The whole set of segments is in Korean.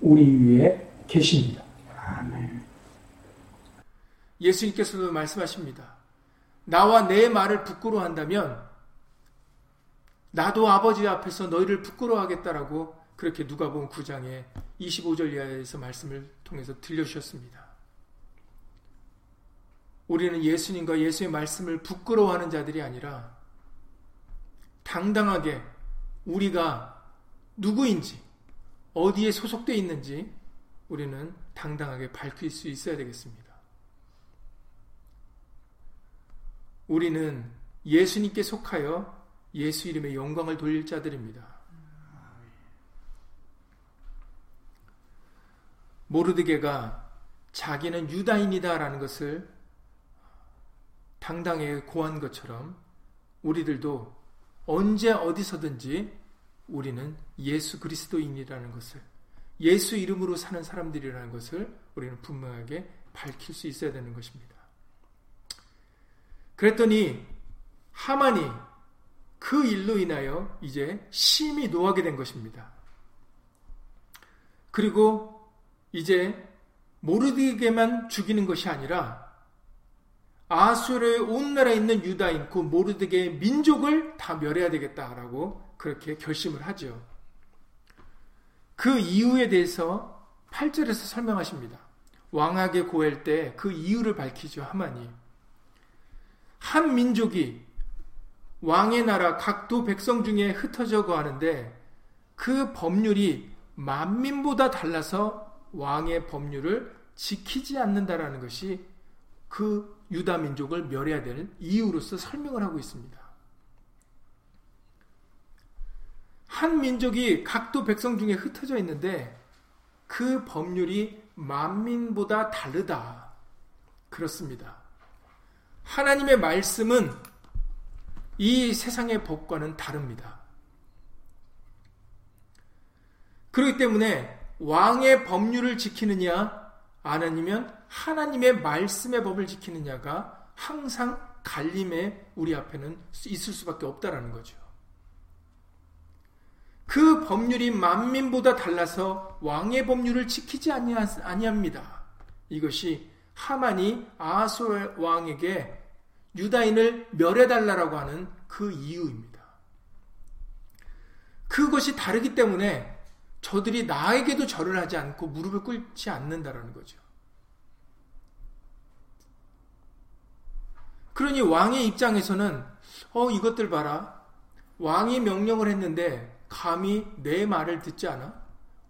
우리 위에 계십니다. 아멘. 예수님께서도 말씀하십니다. 나와 내 말을 부끄러워한다면 나도 아버지 앞에서 너희를 부끄러워하겠다라고 그렇게 누가복음 9장에 25절 이하에서 말씀을 통해서 들려주셨습니다. 우리는 예수님과 예수의 말씀을 부끄러워하는 자들이 아니라 당당하게 우리가 누구인지 어디에 소속되어 있는지 우리는 당당하게 밝힐 수 있어야 되겠습니다. 우리는 예수님께 속하여 예수 이름의 영광을 돌릴 자들입니다. 모르드게가 자기는 유다인이다라는 것을 당당히 고한 것처럼 우리들도 언제 어디서든지 우리는 예수 그리스도인이라는 것을 예수 이름으로 사는 사람들이라는 것을 우리는 분명하게 밝힐 수 있어야 되는 것입니다. 그랬더니 하만이 그 일로 인하여 이제 심히 노하게 된 것입니다. 그리고 이제 모르드게만 죽이는 것이 아니라 아수르의 온 나라에 있는 유다인 그 모르드게의 민족을 다 멸해야 되겠다라고 그렇게 결심을 하죠. 그 이유에 대해서 8절에서 설명하십니다. 왕에게 고할 때 그 이유를 밝히죠. 하마니 한 민족이 왕의 나라 각도 백성 중에 흩어져 거하는데 그 법률이 만민보다 달라서 왕의 법률을 지키지 않는다라는 것이 그 유다 민족을 멸해야 될 이유로서 설명을 하고 있습니다. 한 민족이 각도 백성 중에 흩어져 있는데 그 법률이 만민보다 다르다. 그렇습니다. 하나님의 말씀은 이 세상의 법과는 다릅니다. 그렇기 때문에 왕의 법률을 지키느냐 안 아니면 하나님의 말씀의 법을 지키느냐가 항상 갈림에 우리 앞에는 있을 수밖에 없다라는 거죠. 그 법률이 만민보다 달라서 왕의 법률을 지키지 아니합니다. 이것이 하만이 아하솔 왕에게 유다인을 멸해달라고 하는 그 이유입니다. 그것이 다르기 때문에 저들이 나에게도 절을 하지 않고 무릎을 꿇지 않는다라는 거죠. 그러니 왕의 입장에서는 어 이것들 봐라. 왕이 명령을 했는데 감히 내 말을 듣지 않아?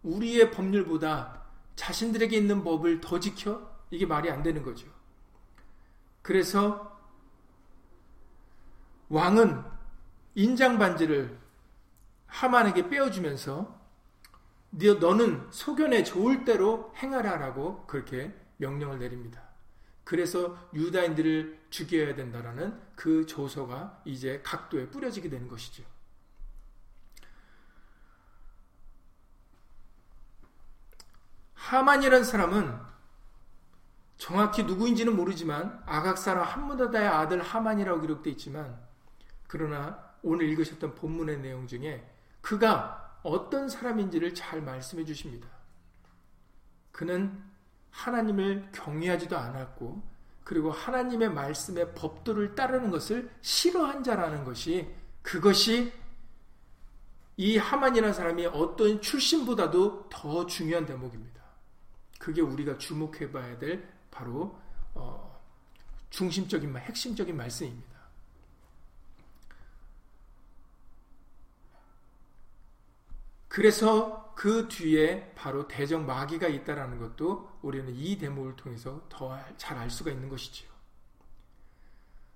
우리의 법률보다 자신들에게 있는 법을 더 지켜? 이게 말이 안 되는 거죠. 그래서 왕은 인장 반지를 하만에게 빼어주면서 너는 소견에 좋을 대로 행하라라고 그렇게 명령을 내립니다. 그래서 유다인들을 죽여야 된다라는 그 조서가 이제 각도에 뿌려지게 되는 것이죠. 하만이라는 사람은 정확히 누구인지는 모르지만 아각 사람 함무다다의 아들 하만이라고 기록되어 있지만 그러나 오늘 읽으셨던 본문의 내용 중에 그가 어떤 사람인지를 잘 말씀해 주십니다. 그는 하나님을 경외하지도 않았고 그리고 하나님의 말씀의 법도를 따르는 것을 싫어한 자라는 것이 그것이 이 하만이라는 사람이 어떤 출신보다도 더 중요한 대목입니다. 그게 우리가 주목해 봐야 될 바로 어, 중심적인 핵심적인 말씀입니다. 그래서 그 뒤에 바로 대적 마귀가 있다라는 것도 우리는 이 대목을 통해서 더 잘 알 수가 있는 것이지요.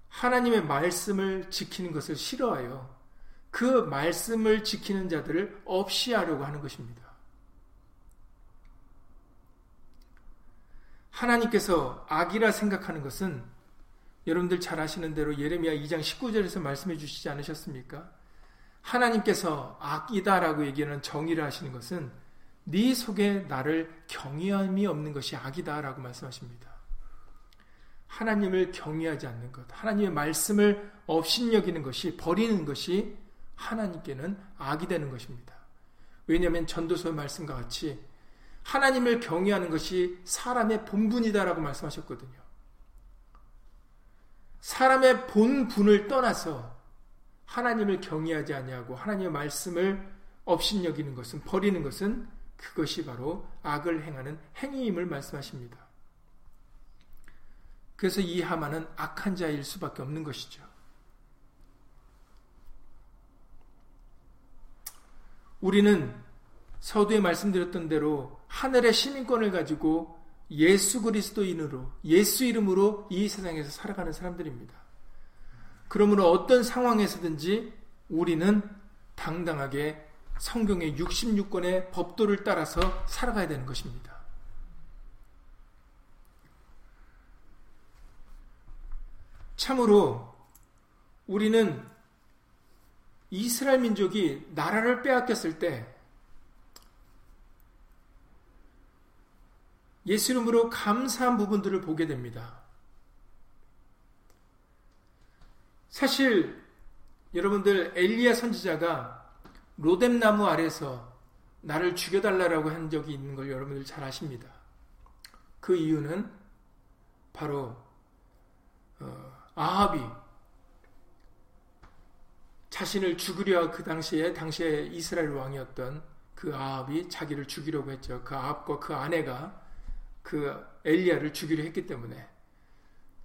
하나님의 말씀을 지키는 것을 싫어하여 그 말씀을 지키는 자들을 없이 하려고 하는 것입니다. 하나님께서 악이라 생각하는 것은 여러분들 잘 아시는 대로 예레미야 2장 19절에서 말씀해 주시지 않으셨습니까? 하나님께서 악이다라고 얘기하는 정의를 하시는 것은 네 속에 나를 경외함이 없는 것이 악이다라고 말씀하십니다. 하나님을 경외하지 않는 것, 하나님의 말씀을 업신여기는 것이 버리는 것이 하나님께는 악이 되는 것입니다. 왜냐하면 전도서의 말씀과 같이 하나님을 경외하는 것이 사람의 본분이다라고 말씀하셨거든요. 사람의 본분을 떠나서 하나님을 경외하지 아니하고 하나님의 말씀을 업신여기는 것은 버리는 것은 그것이 바로 악을 행하는 행위임을 말씀하십니다. 그래서 이 하만은 악한 자일 수밖에 없는 것이죠. 우리는 서두에 말씀드렸던 대로 하늘의 시민권을 가지고 예수 그리스도인으로 예수 이름으로 이 세상에서 살아가는 사람들입니다. 그러므로 어떤 상황에서든지 우리는 당당하게 성경의 66권의 법도를 따라서 살아가야 되는 것입니다. 참으로 우리는 이스라엘 민족이 나라를 빼앗겼을 때 예수 이름으로 감사한 부분들을 보게 됩니다. 사실 여러분들 엘리야 선지자가 로뎀 나무 아래서 나를 죽여달라고 한 적이 있는 걸 여러분들 잘 아십니다. 그 이유는 바로 어, 아합이 자신을 죽으려 그 당시에 당시에 이스라엘 왕이었던 그 아합이 자기를 죽이려고 했죠. 그 아합과 그 아내가 그 엘리야를 죽이려 했기 때문에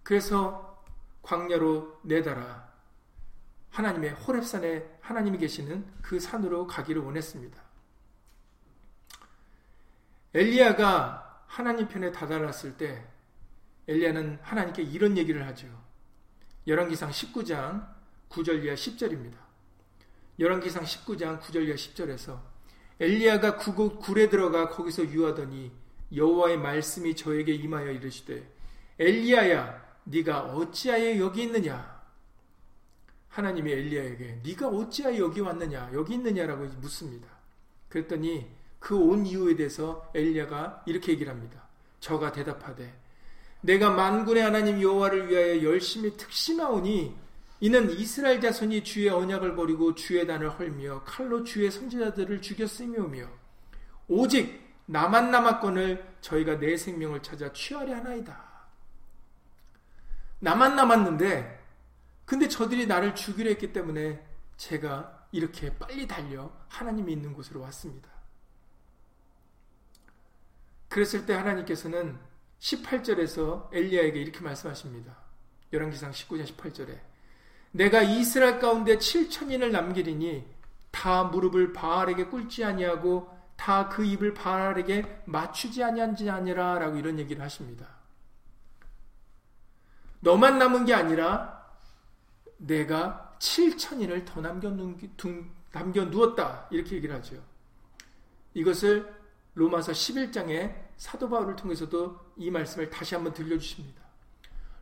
그래서 광야로 내달아 하나님의 호렙산에 하나님이 계시는 그 산으로 가기를 원했습니다. 엘리야가 하나님 편에 다다랐을 때 엘리야는 하나님께 이런 얘기를 하죠. 열왕기상 19장 9절 이하 10절입니다. 열왕기상 19장 9절 이하 10절에서 엘리야가 굴에 들어가 거기서 유하더니 여호와의 말씀이 저에게 임하여 이르시되 엘리야야 네가 어찌하여 여기 있느냐 하나님이 엘리야에게 네가 어찌하여 여기 왔느냐 여기 있느냐라고 묻습니다. 그랬더니 그 온 이유에 대해서 엘리야가 이렇게 얘기를 합니다. 저가 대답하되 내가 만군의 하나님 여호와를 위하여 열심히 특심하오니 이는 이스라엘 자손이 주의 언약을 버리고 주의 단을 헐며 칼로 주의 선지자들을 죽였으며며 오직 나만 남았건을 저희가 내 생명을 찾아 취하려 하나이다. 나만 남았는데 근데 저들이 나를 죽이려 했기 때문에 제가 이렇게 빨리 달려 하나님이 있는 곳으로 왔습니다. 그랬을 때 하나님께서는 18절에서 엘리야에게 이렇게 말씀하십니다. 열왕기상 19장 18절에 내가 이스라엘 가운데 7천인을 남기리니 다 무릎을 바알에게 꿇지 아니하고 다 그 입을 바알에게 맞추지 아니한지 아니라 라고 이런 얘기를 하십니다. 너만 남은 게 아니라 내가 7천인을 더 남겨, 남겨 누었다 이렇게 얘기를 하죠. 이것을 로마서 11장에 사도 바울을 통해서도 이 말씀을 다시 한번 들려주십니다.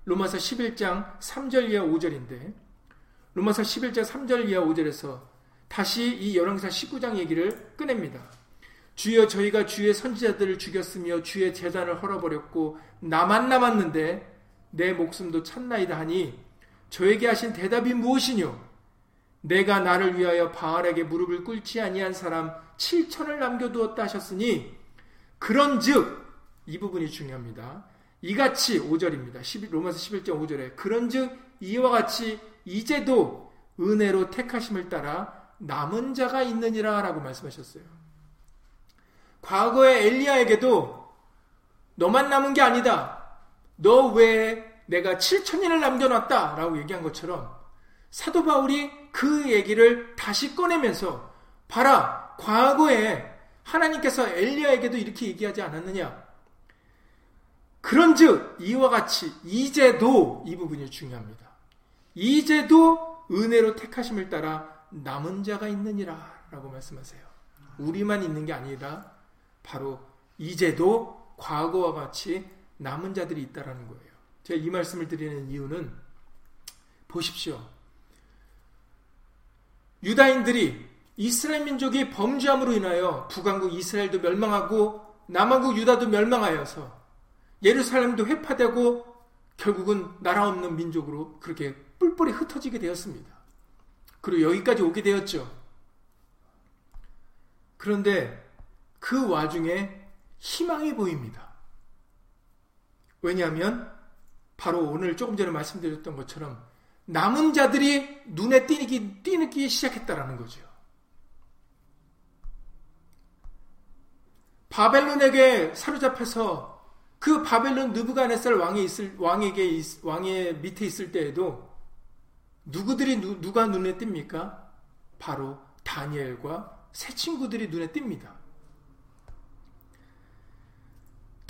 로마서 11장 3절 이하 5절인데 로마서 11장 3절 이하 5절에서 다시 이 열왕사 19장 얘기를 꺼냅니다. 주여 저희가 주의 선지자들을 죽였으며 주의 재단을 헐어버렸고 나만 남았는데 내 목숨도 찾나이다 하니 저에게 하신 대답이 무엇이뇨? 내가 나를 위하여 바알에게 무릎을 꿇지 아니한 사람 7천을 남겨두었다 하셨으니 그런즉 이 부분이 중요합니다. 이같이 5절입니다. 로마서 11장 5절에 그런즉 이와 같이 이제도 은혜로 택하심을 따라 남은 자가 있느니라 라고 말씀하셨어요. 과거의 엘리야에게도 너만 남은 게 아니다. 너 외에 내가 7천년을 남겨놨다 라고 얘기한 것처럼 사도 바울이 그 얘기를 다시 꺼내면서 봐라 과거에 하나님께서 엘리야에게도 이렇게 얘기하지 않았느냐 그런즉 이와 같이 이제도 이 부분이 중요합니다. 이제도 은혜로 택하심을 따라 남은 자가 있느니라 라고 말씀하세요. 우리만 있는 게 아니라 바로 이제도 과거와 같이 남은 자들이 있다라는 거예요. 제가 이 말씀을 드리는 이유는 보십시오. 유다인들이 이스라엘 민족이 범죄함으로 인하여 북왕국 이스라엘도 멸망하고 남왕국 유다도 멸망하여서 예루살렘도 회파되고 결국은 나라 없는 민족으로 그렇게 뿔뿔이 흩어지게 되었습니다. 그리고 여기까지 오게 되었죠. 그런데 그 와중에 희망이 보입니다. 왜냐하면 바로 오늘 조금 전에 말씀드렸던 것처럼 남은 자들이 눈에 띄기, 띄기 시작했다라는 거죠. 바벨론에게 사로잡혀서 그 바벨론 느부갓네살 왕이 있을 왕에게 왕의 밑에 있을 때에도 누구들이 누, 누가 눈에 띕니까? 바로 다니엘과 새 친구들이 눈에 띕니다.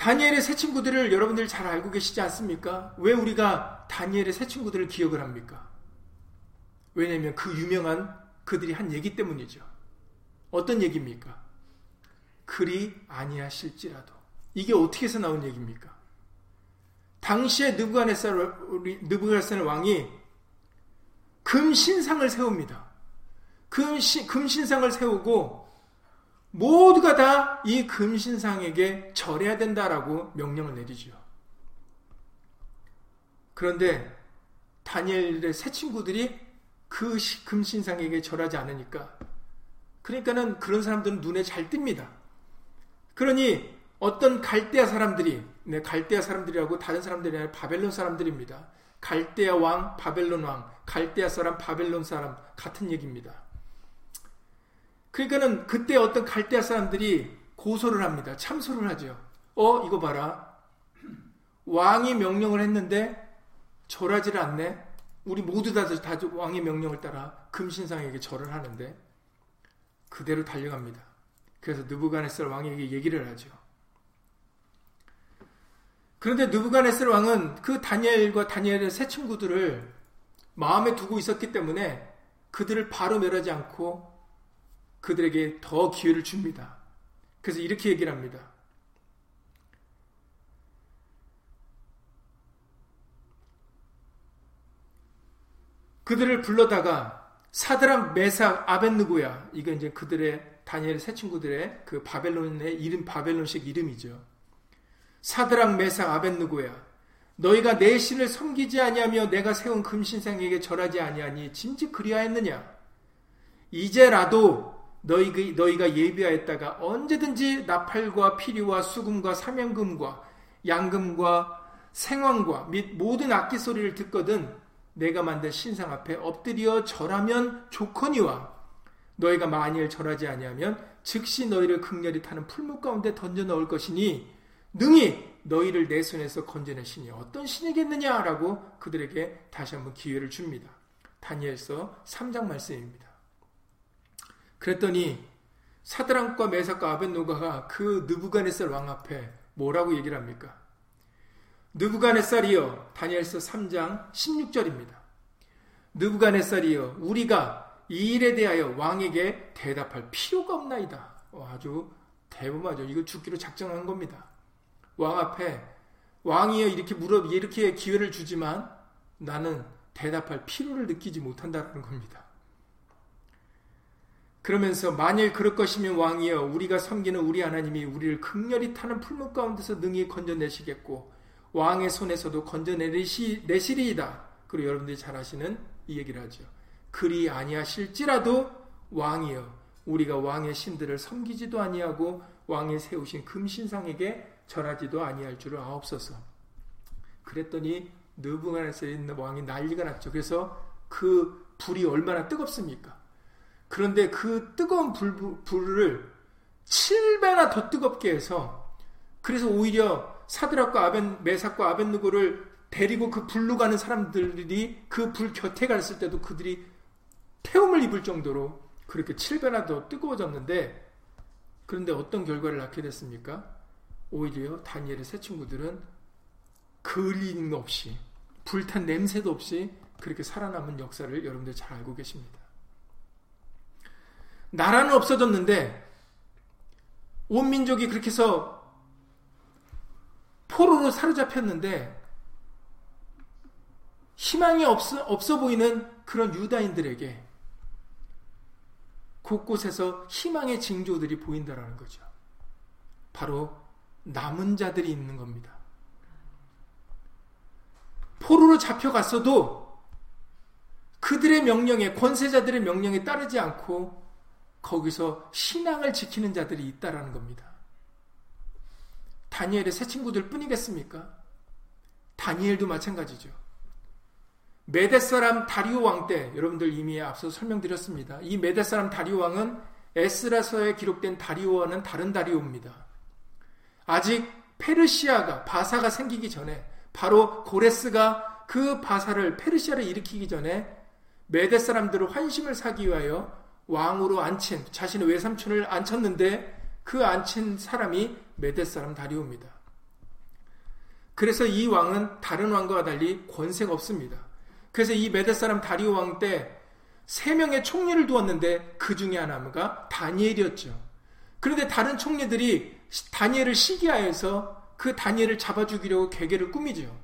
다니엘의 새 친구들을 여러분들 잘 알고 계시지 않습니까? 왜 우리가 다니엘의 새 친구들을 기억을 합니까? 왜냐하면 그 유명한 그들이 한 얘기 때문이죠. 어떤 얘기입니까? 그리 아니하실지라도 이게 어떻게 해서 나온 얘기입니까? 당시에 느부갓네살 왕이 금신상을 세웁니다. 금신, 금신상을 세우고 모두가 다 이 금신상에게 절해야 된다라고 명령을 내리죠. 그런데 다니엘의 새 친구들이 그 금신상에게 절하지 않으니까 그러니까는 그런 사람들은 눈에 잘 띕니다. 그러니 어떤 갈대아 사람들이 네, 갈대아 사람들이라고 다른 사람들이 아니라 바벨론 사람들입니다. 갈대아 왕, 바벨론 왕, 갈대아 사람, 바벨론 사람 같은 얘기입니다. 그러니까는 그때 어떤 갈대아 사람들이 고소를 합니다. 참소를 하죠. 어, 이거 봐라. 왕이 명령을 했는데 절하지를 않네. 우리 모두 다, 다 왕의 명령을 따라 금신상에게 절을 하는데 그대로 달려갑니다. 그래서 느부갓네살 왕에게 얘기를 하죠. 그런데 느부갓네살 왕은 그 다니엘과 다니엘의 새 친구들을 마음에 두고 있었기 때문에 그들을 바로 멸하지 않고 그들에게 더 기회를 줍니다. 그래서 이렇게 얘기를 합니다. 그들을 불러다가 사드랑 메삭 아벤느고야 이게 이제 그들의 다니엘 새 친구들의 그 바벨론의 이름 바벨론식 이름이죠. 사드랑 메상 아벤누고야 너희가 내 신을 섬기지 아니하며 내가 세운 금신상에게 절하지 아니하니 진즉 그리하였느냐 이제라도 너희, 너희가 예비하였다가 언제든지 나팔과 피리와 수금과 사명금과 양금과 생황과 및 모든 악기 소리를 듣거든 내가 만든 신상 앞에 엎드려 절하면 좋거니와 너희가 만일 절하지 아니하면 즉시 너희를 극렬히 타는 풀무 가운데 던져 넣을 것이니 능히 너희를 내 손에서 건져내시니 어떤 신이겠느냐라고 그들에게 다시 한번 기회를 줍니다. 다니엘서 3장 말씀입니다. 그랬더니 사드랑과 메삭과 아벤노가가 그 느부갓네살 왕 앞에 뭐라고 얘기를 합니까? 느부갓네살이여 다니엘서 3장 16절입니다. 느부갓네살이여 우리가 이 일에 대하여 왕에게 대답할 필요가 없나이다. 어, 아주 대범하죠. 이거 죽기로 작정한 겁니다. 왕 앞에 왕이여 이렇게 물어 이렇게 기회를 주지만 나는 대답할 필요를 느끼지 못한다는 겁니다. 그러면서 만일 그럴 것이면 왕이여 우리가 섬기는 우리 하나님이 우리를 극렬히 타는 풀목 가운데서 능히 건져내시겠고 왕의 손에서도 건져내시리이다. 그리고 여러분들이 잘 아시는 이 얘기를 하죠. 그리 아니하실지라도 왕이여 우리가 왕의 신들을 섬기지도 아니하고 왕의 세우신 금신상에게 절하지도 아니할 줄을 아옵소서. 그랬더니 느부갓네살 있는 왕이 난리가 났죠. 그래서 그 불이 얼마나 뜨겁습니까? 그런데 그 뜨거운 불, 불을 7배나 더 뜨겁게 해서 그래서 오히려 사드락과 아벤 메삭과 아벤누고를 데리고 그 불로 가는 사람들이 그 불 곁에 갔을 때도 그들이 태움을 입을 정도로 그렇게 7배나 더 뜨거워졌는데 그런데 어떤 결과를 낳게 됐습니까? 오히려 다니엘의 새 친구들은 그림 없이 불탄 냄새도 없이 그렇게 살아남은 역사를 여러분들 잘 알고 계십니다. 나라는 없어졌는데 온 민족이 그렇게 해서 포로로 사로잡혔는데 희망이 없어, 없어 보이는 그런 유다인들에게 곳곳에서 희망의 징조들이 보인다라는 거죠. 바로 남은 자들이 있는 겁니다. 포로로 잡혀갔어도 그들의 명령에 권세자들의 명령에 따르지 않고 거기서 신앙을 지키는 자들이 있다라는 겁니다. 다니엘의 새 친구들 뿐이겠습니까? 다니엘도 마찬가지죠. 메데 사람 다리오 왕 때 여러분들 이미 앞서 설명드렸습니다. 이 메데 사람 다리오 왕은 에스라서에 기록된 다리오와는 다른 다리오입니다. 아직 페르시아가 바사가 생기기 전에 바로 고레스가 그 바사를 페르시아를 일으키기 전에 메데 사람들을 환심을 사기 위하여 왕으로 앉힌 자신의 외삼촌을 앉혔는데 그 앉힌 사람이 메데 사람 다리오입니다. 그래서 이 왕은 다른 왕과 달리 권세가 없습니다. 그래서 이 메데 사람 다리오 왕 때 세 명의 총리를 두었는데 그 중에 하나가 다니엘이었죠. 그런데 다른 총리들이 다니엘을 시기하여서 그 다니엘을 잡아 죽이려고 계계를 꾸미죠.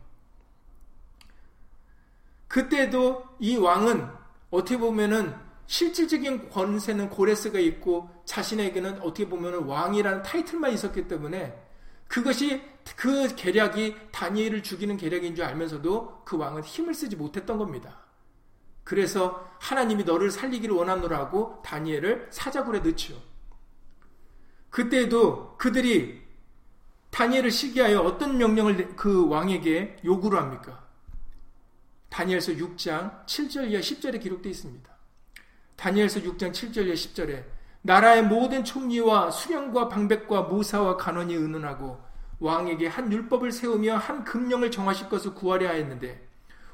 그때도 이 왕은 어떻게 보면은 실질적인 권세는 고레스가 있고 자신에게는 어떻게 보면 왕이라는 타이틀만 있었기 때문에 그것이 그 계략이 다니엘을 죽이는 계략인 줄 알면서도 그 왕은 힘을 쓰지 못했던 겁니다. 그래서 하나님이 너를 살리기를 원하노라고 다니엘을 사자굴에 넣죠. 그때도 그들이 다니엘을 시기하여 어떤 명령을 그 왕에게 요구를 합니까? 다니엘서 6장 7절 이하 10절에 기록되어 있습니다. 다니엘서 6장 7절에 10절에 나라의 모든 총리와 수령과 방백과 모사와 간원이 의논하고 왕에게 한 율법을 세우며 한 금령을 정하실 것을 구하려 하였는데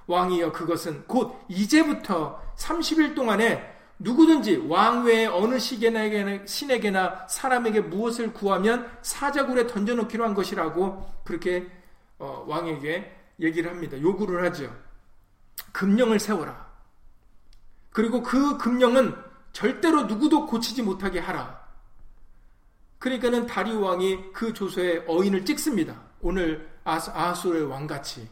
왕이여 그것은 곧 이제부터 30일 동안에 누구든지 왕 외에 어느 시계나 신에게나 사람에게 무엇을 구하면 사자굴에 던져놓기로 한 것이라고 그렇게 어, 왕에게 얘기를 합니다. 요구를 하죠. 금령을 세워라. 그리고 그 금령은 절대로 누구도 고치지 못하게 하라. 그러니까는 다리오 왕이 그 조서에 어인을 찍습니다. 오늘 아수르의 왕같이.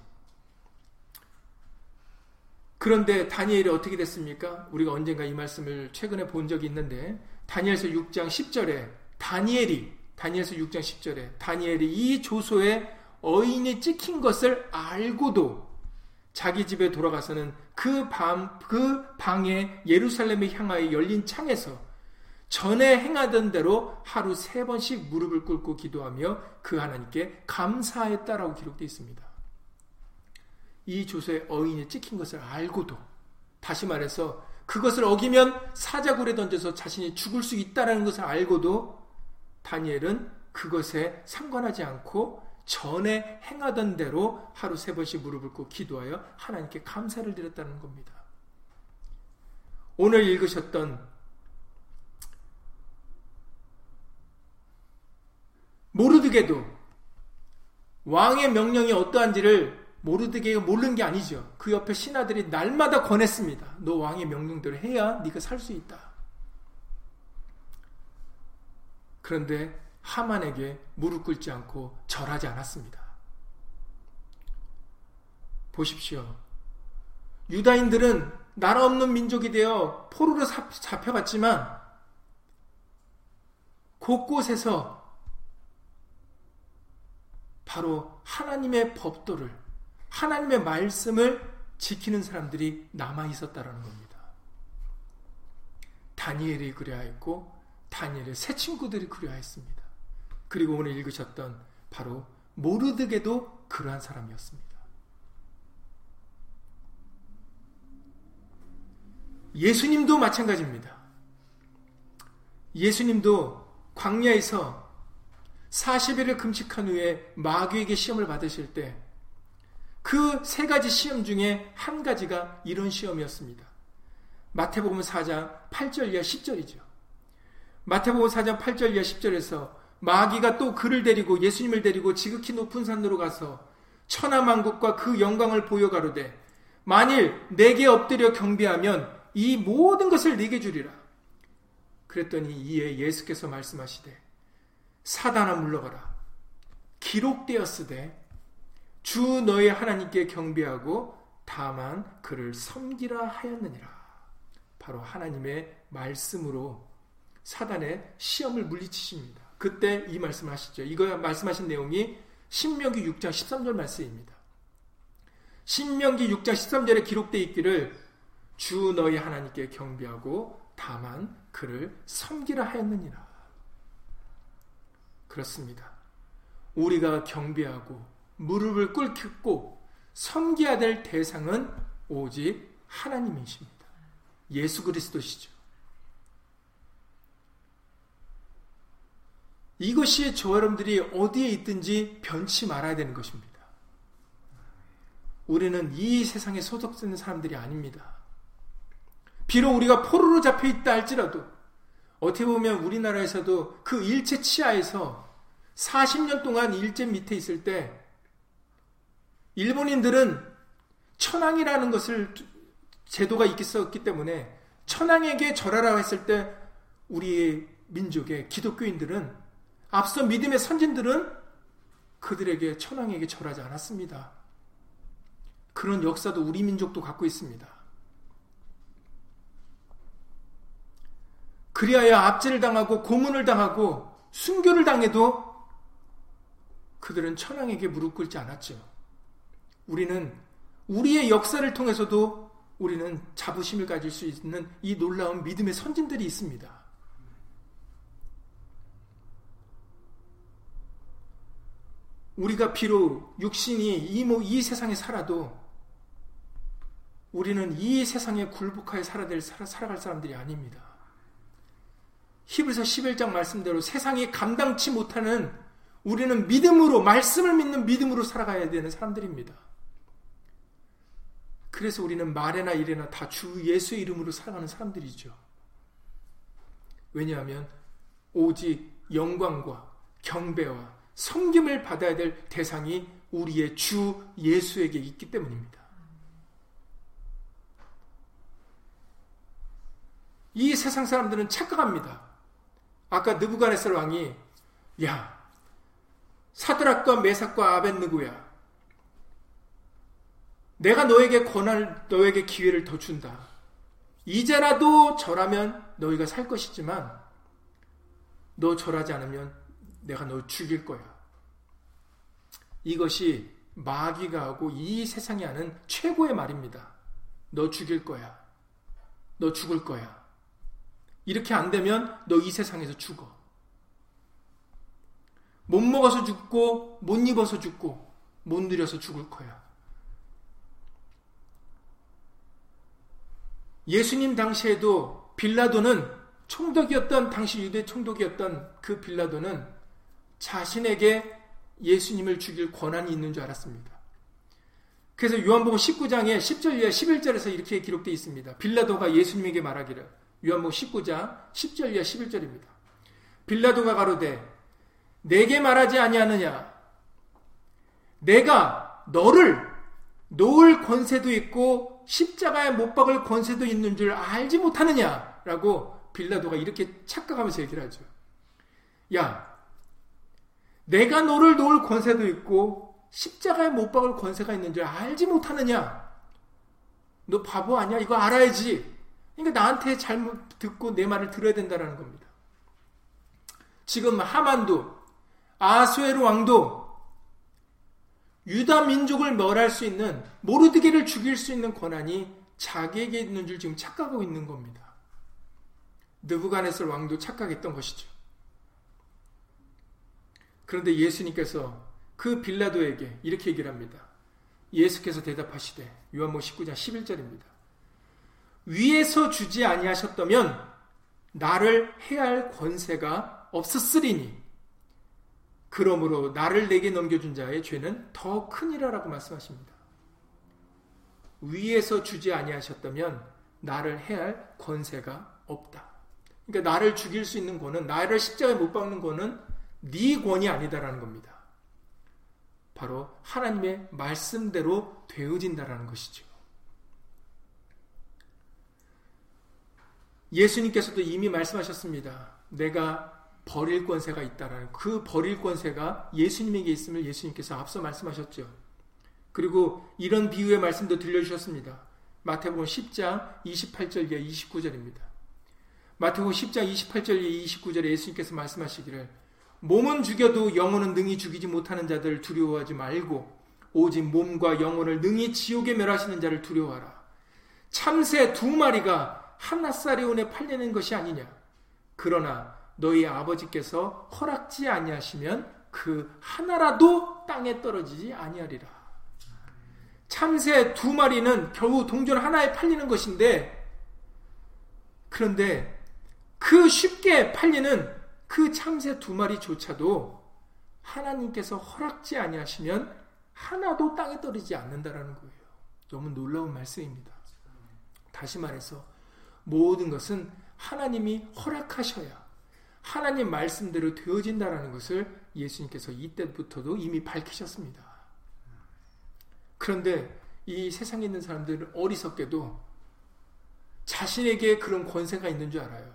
그런데 다니엘이 어떻게 됐습니까? 우리가 언젠가 이 말씀을 최근에 본 적이 있는데 다니엘서 6장 10절에 다니엘이 다니엘서 6장 10절에 다니엘이 이 조소에 어인이 찍힌 것을 알고도 자기 집에 돌아가서는 그 밤, 그 방에 예루살렘에 향하여 열린 창에서 전에 행하던 대로 하루 세 번씩 무릎을 꿇고 기도하며 그 하나님께 감사했다라고 기록되어 있습니다. 이 조서에 어인이 찍힌 것을 알고도 다시 말해서 그것을 어기면 사자굴에 던져서 자신이 죽을 수 있다라는 것을 알고도 다니엘은 그것에 상관하지 않고 전에 행하던 대로 하루 세 번씩 무릎을 꿇고 기도하여 하나님께 감사를 드렸다는 겁니다. 오늘 읽으셨던 모르드게도 왕의 명령이 어떠한지를 모르드게가 모르는 게 아니죠. 그 옆에 신하들이 날마다 권했습니다. 너 왕의 명령대로 해야 네가 살 수 있다. 그런데 하만에게 무릎 꿇지 않고 절하지 않았습니다. 보십시오. 유다인들은 나라 없는 민족이 되어 포로로 잡혀갔지만 곳곳에서 바로 하나님의 법도를 하나님의 말씀을 지키는 사람들이 남아 있었다라는 겁니다. 다니엘이 그리하였고 다니엘의 새 친구들이 그리하였습니다. 그리고 오늘 읽으셨던 바로 모르드게도 그러한 사람이었습니다. 예수님도 마찬가지입니다. 예수님도 광야에서 40일을 금식한 후에 마귀에게 시험을 받으실 때 그 세 가지 시험 중에 한 가지가 이런 시험이었습니다. 마태복음 4장 8절 이하 10절이죠. 마태복음 4장 8절 이하 10절에서 마귀가 또 그를 데리고 예수님을 데리고 지극히 높은 산으로 가서 천하만국과 그 영광을 보여 가로되 만일 내게 엎드려 경배하면 이 모든 것을 네게 주리라. 그랬더니 이에 예수께서 말씀하시되 사단아 물러가라. 기록되었으되 주 너의 하나님께 경배하고 다만 그를 섬기라 하였느니라. 바로 하나님의 말씀으로 사단의 시험을 물리치십니다. 그때 이 말씀을 하시죠. 이거 말씀하신 내용이 신명기 6장 13절 말씀입니다. 신명기 6장 13절에 기록되어 있기를 주 너희 하나님께 경배하고 다만 그를 섬기라 하였느니라. 그렇습니다. 우리가 경배하고 무릎을 꿇고 섬겨야 될 대상은 오직 하나님이십니다. 예수 그리스도시죠. 이것이 저 여러분들이 어디에 있든지 변치 말아야 되는 것입니다. 우리는 이 세상에 소속되는 사람들이 아닙니다. 비록 우리가 포로로 잡혀 있다 할지라도 어떻게 보면 우리나라에서도 그 일제 치하에서 40년 동안 일제 밑에 있을 때 일본인들은 천황이라는 것을 제도가 있었기 때문에 천황에게 절하라고 했을 때 우리 민족의 기독교인들은 앞서 믿음의 선진들은 그들에게 천황에게 절하지 않았습니다. 그런 역사도 우리 민족도 갖고 있습니다. 그리하여 압제를 당하고 고문을 당하고 순교를 당해도 그들은 천황에게 무릎 꿇지 않았죠. 우리는 우리의 역사를 통해서도 우리는 자부심을 가질 수 있는 이 놀라운 믿음의 선진들이 있습니다. 우리가 비록 육신이 이, 뭐, 이 세상에 살아도 우리는 이 세상에 굴복하여 살아야 살아, 살아갈 사람들이 아닙니다. 히브리서 11장 말씀대로 세상이 감당치 못하는 우리는 믿음으로 말씀을 믿는 믿음으로 살아가야 되는 사람들입니다. 그래서 우리는 말에나 일에나 다 주 예수 이름으로 살아가는 사람들이죠. 왜냐하면 오직 영광과 경배와 섬김을 받아야 될 대상이 우리의 주 예수에게 있기 때문입니다. 이 세상 사람들은 착각합니다. 아까 느부갓네살 왕이 야 사드락과 메삭과 아벤느고야 내가 너에게 권한 너에게 기회를 더 준다. 이제라도 절하면 너희가 살 것이지만 너 절하지 않으면 내가 너 죽일 거야. 이것이 마귀가 하고 이 세상이 하는 최고의 말입니다. 너 죽일 거야. 너 죽을 거야. 이렇게 안 되면 너 이 세상에서 죽어. 못 먹어서 죽고, 못 입어서 죽고, 못 누려서 죽을 거야. 예수님 당시에도 빌라도는 총독이었던, 당시 유대 총독이었던 그 빌라도는 자신에게 예수님을 죽일 권한이 있는 줄 알았습니다. 그래서 요한복음 19장에 10절 이하 11절에서 이렇게 기록되어 있습니다. 빌라도가 예수님에게 말하기를 요한복음 19장 10절 이하 11절입니다. 빌라도가 가로되 내게 말하지 아니하느냐 내가 너를 놓을 권세도 있고 십자가에 못 박을 권세도 있는 줄 알지 못하느냐라고 빌라도가 이렇게 착각하면서 얘기를 하죠. 야, 내가 너를 놓을 권세도 있고 십자가에 못 박을 권세가 있는 줄 알지 못하느냐? 너 바보 아니야? 이거 알아야지. 그러니까 나한테 잘못 듣고 내 말을 들어야 된다는 겁니다. 지금 하만도 아수에르 왕도 유다 민족을 멸할 수 있는 모르드게를 죽일 수 있는 권한이 자기에게 있는 줄 지금 착각하고 있는 겁니다. 느부갓네살 왕도 착각했던 것이죠. 그런데 예수님께서 그 빌라도에게 이렇게 얘기를 합니다. 예수께서 대답하시되 요한복음 19장 11절입니다. 위에서 주지 아니하셨다면 나를 해할 권세가 없었으리니 그러므로 나를 내게 넘겨준 자의 죄는 더 크니라라고 말씀하십니다. 위에서 주지 아니하셨다면 나를 해할 권세가 없다. 그러니까 나를 죽일 수 있는 권은 나를 십자가에 못 박는 권은 네 권이 아니다라는 겁니다. 바로 하나님의 말씀대로 되어진다라는 것이죠. 예수님께서도 이미 말씀하셨습니다. 내가 버릴 권세가 있다라는 그 버릴 권세가 예수님에게 있음을 예수님께서 앞서 말씀하셨죠. 그리고 이런 비유의 말씀도 들려주셨습니다. 마태복음 10장 28절 이하 29절입니다. 마태복음 10장 28절 이하 29절에 예수님께서 말씀하시기를 몸은 죽여도 영혼은 능히 죽이지 못하는 자들 두려워하지 말고 오직 몸과 영혼을 능히 지옥에 멸하시는 자를 두려워하라. 참새 두 마리가 하나사리온에 팔리는 것이 아니냐. 그러나 너희 아버지께서 허락지 아니하시면 그 하나라도 땅에 떨어지지 아니하리라. 참새 두 마리는 겨우 동전 하나에 팔리는 것인데 그런데 그 쉽게 팔리는 그 참새 두 마리조차도 하나님께서 허락지 아니하시면 하나도 땅에 떨어지지 않는다라는 거예요. 너무 놀라운 말씀입니다. 다시 말해서 모든 것은 하나님이 허락하셔야 하나님 말씀대로 되어진다라는 것을 예수님께서 이때부터도 이미 밝히셨습니다. 그런데 이 세상에 있는 사람들은 어리석게도 자신에게 그런 권세가 있는 줄 알아요.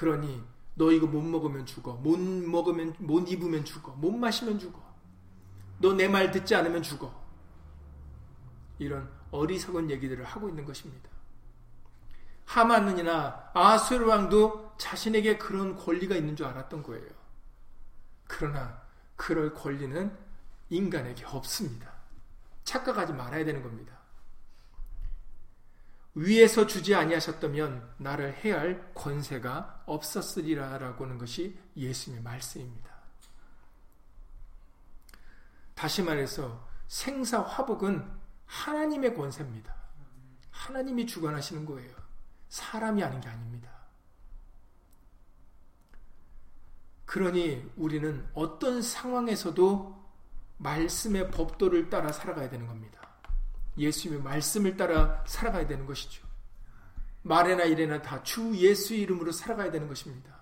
그러니 너 이거 못 먹으면 죽어. 못 먹으면 못 입으면 죽어. 못 마시면 죽어. 너 내 말 듣지 않으면 죽어. 이런 어리석은 얘기들을 하고 있는 것입니다. 하만은이나 아수르 왕도 자신에게 그런 권리가 있는 줄 알았던 거예요. 그러나 그럴 권리는 인간에게 없습니다. 착각하지 말아야 되는 겁니다. 위에서 주지 아니하셨다면 나를 해할 권세가 없었으리라라고 하는 것이 예수님의 말씀입니다. 다시 말해서 생사 화복은 하나님의 권세입니다. 하나님이 주관하시는 거예요. 사람이 하는 게 아닙니다. 그러니 우리는 어떤 상황에서도 말씀의 법도를 따라 살아가야 되는 겁니다. 예수님의 말씀을 따라 살아가야 되는 것이죠. 말에나 이래나 다 주 예수 이름으로 살아가야 되는 것입니다.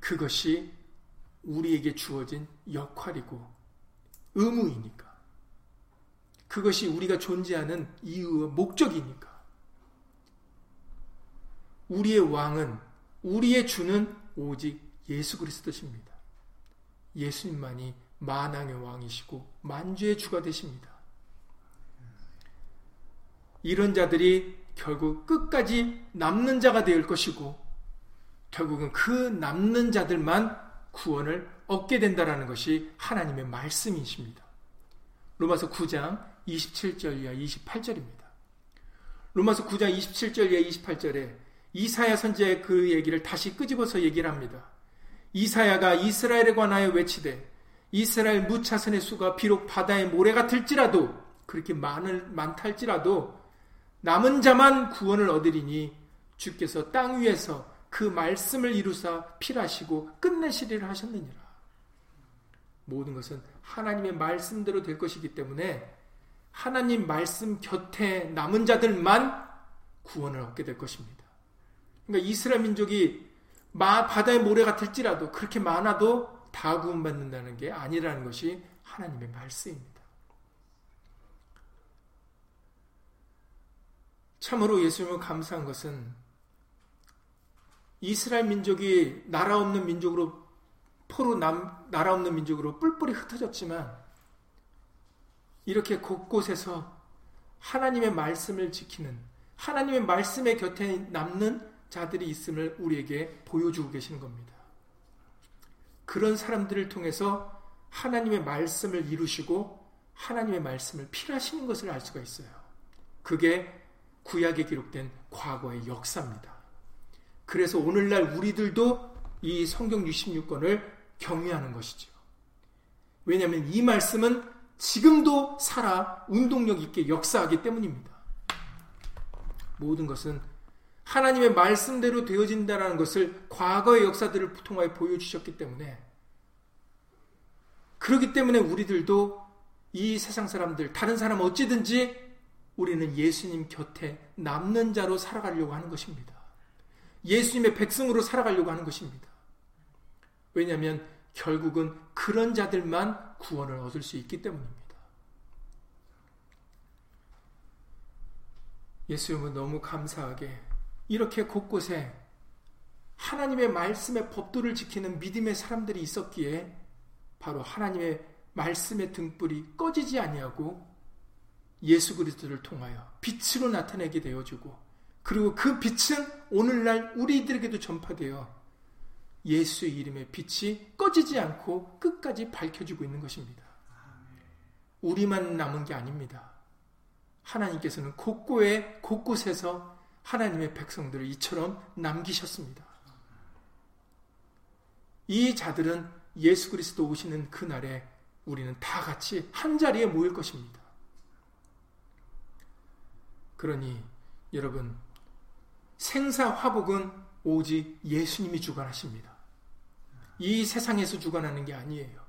그것이 우리에게 주어진 역할이고 의무이니까. 그것이 우리가 존재하는 이유와 목적이니까. 우리의 왕은 우리의 주는 오직 예수 그리스도십니다. 예수님만이 만왕의 왕이시고 만주의 주가 되십니다. 이런 자들이 결국 끝까지 남는 자가 될 것이고 결국은 그 남는 자들만 구원을 얻게 된다라는 것이 하나님의 말씀이십니다. 로마서 9장 27절 이하 28절입니다. 로마서 9장 27절 이하 28절에 이사야 선지의 그 얘기를 다시 끄집어서 얘기를 합니다. 이사야가 이스라엘에 관하여 외치되 이스라엘 무차선의 수가 비록 바다의 모래 같을지라도 그렇게 많을 많달지라도 남은 자만 구원을 얻으리니 주께서 땅 위에서 그 말씀을 이루사 필하시고 끝내시리라 하셨느니라. 모든 것은 하나님의 말씀대로 될 것이기 때문에 하나님 말씀 곁에 남은 자들만 구원을 얻게 될 것입니다. 그러니까 이스라엘 민족이 바다의 모래 같을지라도 그렇게 많아도 다 구원받는다는 게 아니라는 것이 하나님의 말씀입니다. 참으로 예수님을 감사한 것은 이스라엘 민족이 나라 없는 민족으로 포로 남, 나라 없는 민족으로 뿔뿔이 흩어졌지만 이렇게 곳곳에서 하나님의 말씀을 지키는 하나님의 말씀의 곁에 남는 자들이 있음을 우리에게 보여주고 계시는 겁니다. 그런 사람들을 통해서 하나님의 말씀을 이루시고 하나님의 말씀을 필하시는 것을 알 수가 있어요. 그게 구약에 기록된 과거의 역사입니다. 그래서 오늘날 우리들도 이 성경 66권을 경외하는 것이죠. 왜냐하면 이 말씀은 지금도 살아 운동력 있게 역사하기 때문입니다. 모든 것은 하나님의 말씀대로 되어진다는 것을 과거의 역사들을 통하여 보여주셨기 때문에 그렇기 때문에 우리들도 이 세상 사람들, 다른 사람 어찌든지 우리는 예수님 곁에 남는 자로 살아가려고 하는 것입니다. 예수님의 백성으로 살아가려고 하는 것입니다. 왜냐하면 결국은 그런 자들만 구원을 얻을 수 있기 때문입니다. 예수님은 너무 감사하게 이렇게 곳곳에 하나님의 말씀의 법도를 지키는 믿음의 사람들이 있었기에 바로 하나님의 말씀의 등불이 꺼지지 아니하고 예수 그리스도를 통하여 빛으로 나타내게 되어지고 그리고 그 빛은 오늘날 우리들에게도 전파되어 예수의 이름의 빛이 꺼지지 않고 끝까지 밝혀지고 있는 것입니다. 우리만 남은 게 아닙니다. 하나님께서는 곳곳에 곳곳에서 하나님의 백성들을 이처럼 남기셨습니다. 이 자들은 예수 그리스도 오시는 그 날에 우리는 다 같이 한 자리에 모일 것입니다. 그러니 여러분 생사 화복은 오직 예수님이 주관하십니다. 이 세상에서 주관하는 게 아니에요.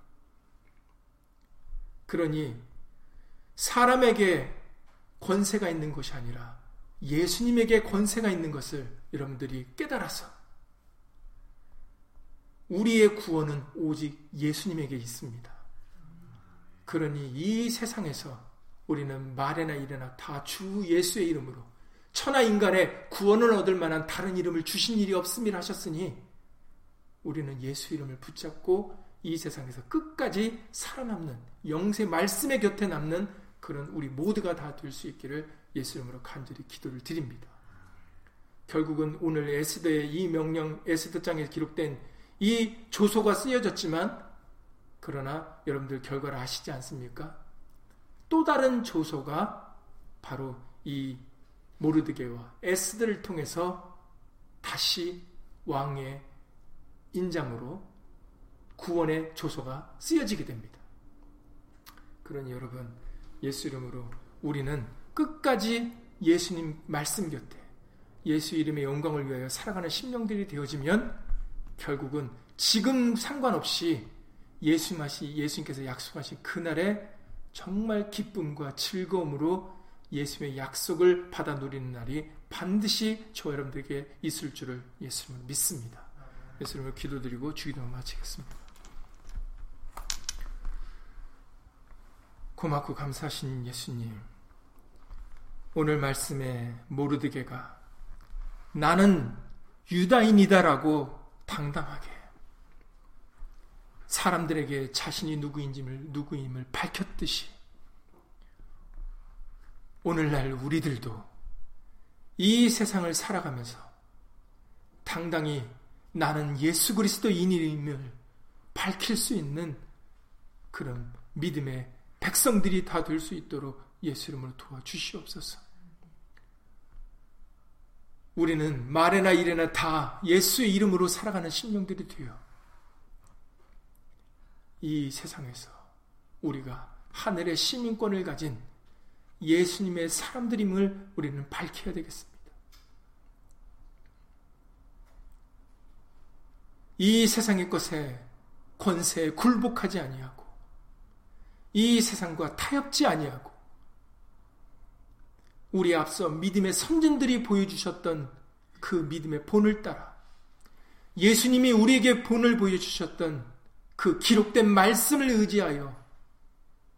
그러니 사람에게 권세가 있는 것이 아니라 예수님에게 권세가 있는 것을 여러분들이 깨달아서 우리의 구원은 오직 예수님에게 있습니다. 그러니 이 세상에서 우리는 말에나 일에나 다 주 예수의 이름으로 천하 인간의 구원을 얻을 만한 다른 이름을 주신 일이 없음이라 하셨으니 우리는 예수 이름을 붙잡고 이 세상에서 끝까지 살아남는 영세 말씀의 곁에 남는 그런 우리 모두가 다 될 수 있기를 예수 이름으로 간절히 기도를 드립니다. 결국은 오늘 에스더의 이 명령 에스더장에 기록된 이 조소가 쓰여졌지만 그러나 여러분들 결과를 아시지 않습니까? 또 다른 조소가 바로 이 모르드게와 에스더를 통해서 다시 왕의 인장으로 구원의 조소가 쓰여지게 됩니다. 그러니 여러분 예수 이름으로 우리는 끝까지 예수님 말씀 곁에 예수 이름의 영광을 위하여 살아가는 심령들이 되어지면 결국은 지금 상관없이 예수님께서 약속하신 그날에 정말 기쁨과 즐거움으로 예수의 약속을 받아 누리는 날이 반드시 저 여러분들에게 있을 줄을 예수님을 믿습니다. 예수님을 기도드리고 주기도를 마치겠습니다. 고맙고 감사하신 예수님, 오늘 말씀에 모르드게가 나는 유다인이다라고 당당하게 사람들에게 자신이 누구인지를 누구임을 밝혔듯이 오늘날 우리들도 이 세상을 살아가면서 당당히 나는 예수 그리스도인임을 밝힐 수 있는 그런 믿음의 백성들이 다 될 수 있도록 예수 이름으로 도와주시옵소서. 우리는 말에나 일에나 다 예수의 이름으로 살아가는 심령들이 되어 이 세상에서 우리가 하늘의 시민권을 가진 예수님의 사람들임을 우리는 밝혀야 되겠습니다. 이 세상의 것에 권세에 굴복하지 아니하고 이 세상과 타협지 아니하고 우리 앞서 믿음의 선진들이 보여주셨던 그 믿음의 본을 따라 예수님이 우리에게 본을 보여주셨던 그 기록된 말씀을 의지하여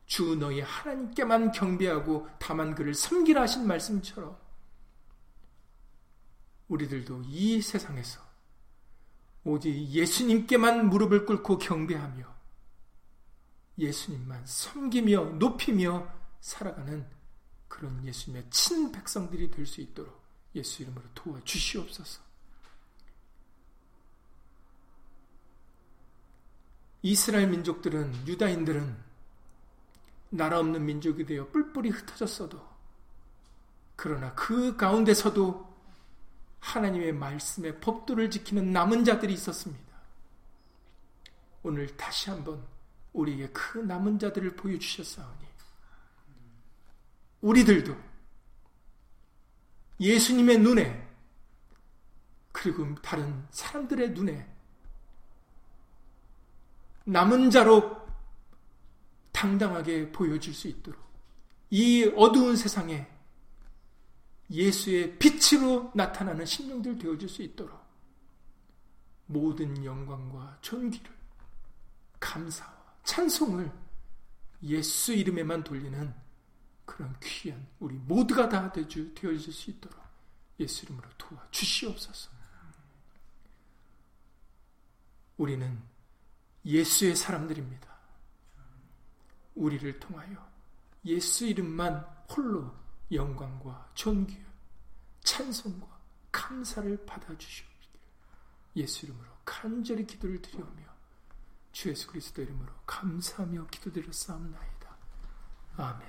주 너희 하나님께만 경배하고 다만 그를 섬기라 하신 말씀처럼 우리들도 이 세상에서 오직 예수님께만 무릎을 꿇고 경배하며 예수님만 섬기며 높이며 살아가는 그런 예수님의 친 백성들이 될 수 있도록 예수 이름으로 도와 주시옵소서. 이스라엘 민족들은 유다인들은 나라 없는 민족이 되어 뿔뿔이 흩어졌어도 그러나 그 가운데서도 하나님의 말씀의 법도를 지키는 남은 자들이 있었습니다. 오늘 다시 한번 우리에게 그 남은 자들을 보여주셨사오니 우리들도 예수님의 눈에 그리고 다른 사람들의 눈에 남은 자로 당당하게 보여질 수 있도록 이 어두운 세상에 예수의 빛으로 나타나는 신령들 되어질 수 있도록 모든 영광과 존귀를 감사와 찬송을 예수 이름에만 돌리는 그런 귀한 우리 모두가 다 되어질 수 있도록 예수 이름으로 도와 주시옵소서. 우리는 예수의 사람들입니다. 우리를 통하여 예수 이름만 홀로 영광과 존귀, 찬송과 감사를 받아주시옵기를 예수 이름으로 간절히 기도를 드리오며 주 예수 그리스도 이름으로 감사하며 기도드렸사옵나이다. 아멘.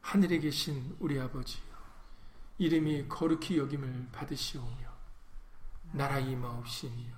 하늘에 계신 우리 아버지여 이름이 거룩히 여김을 받으시오며 나라 임하옵시며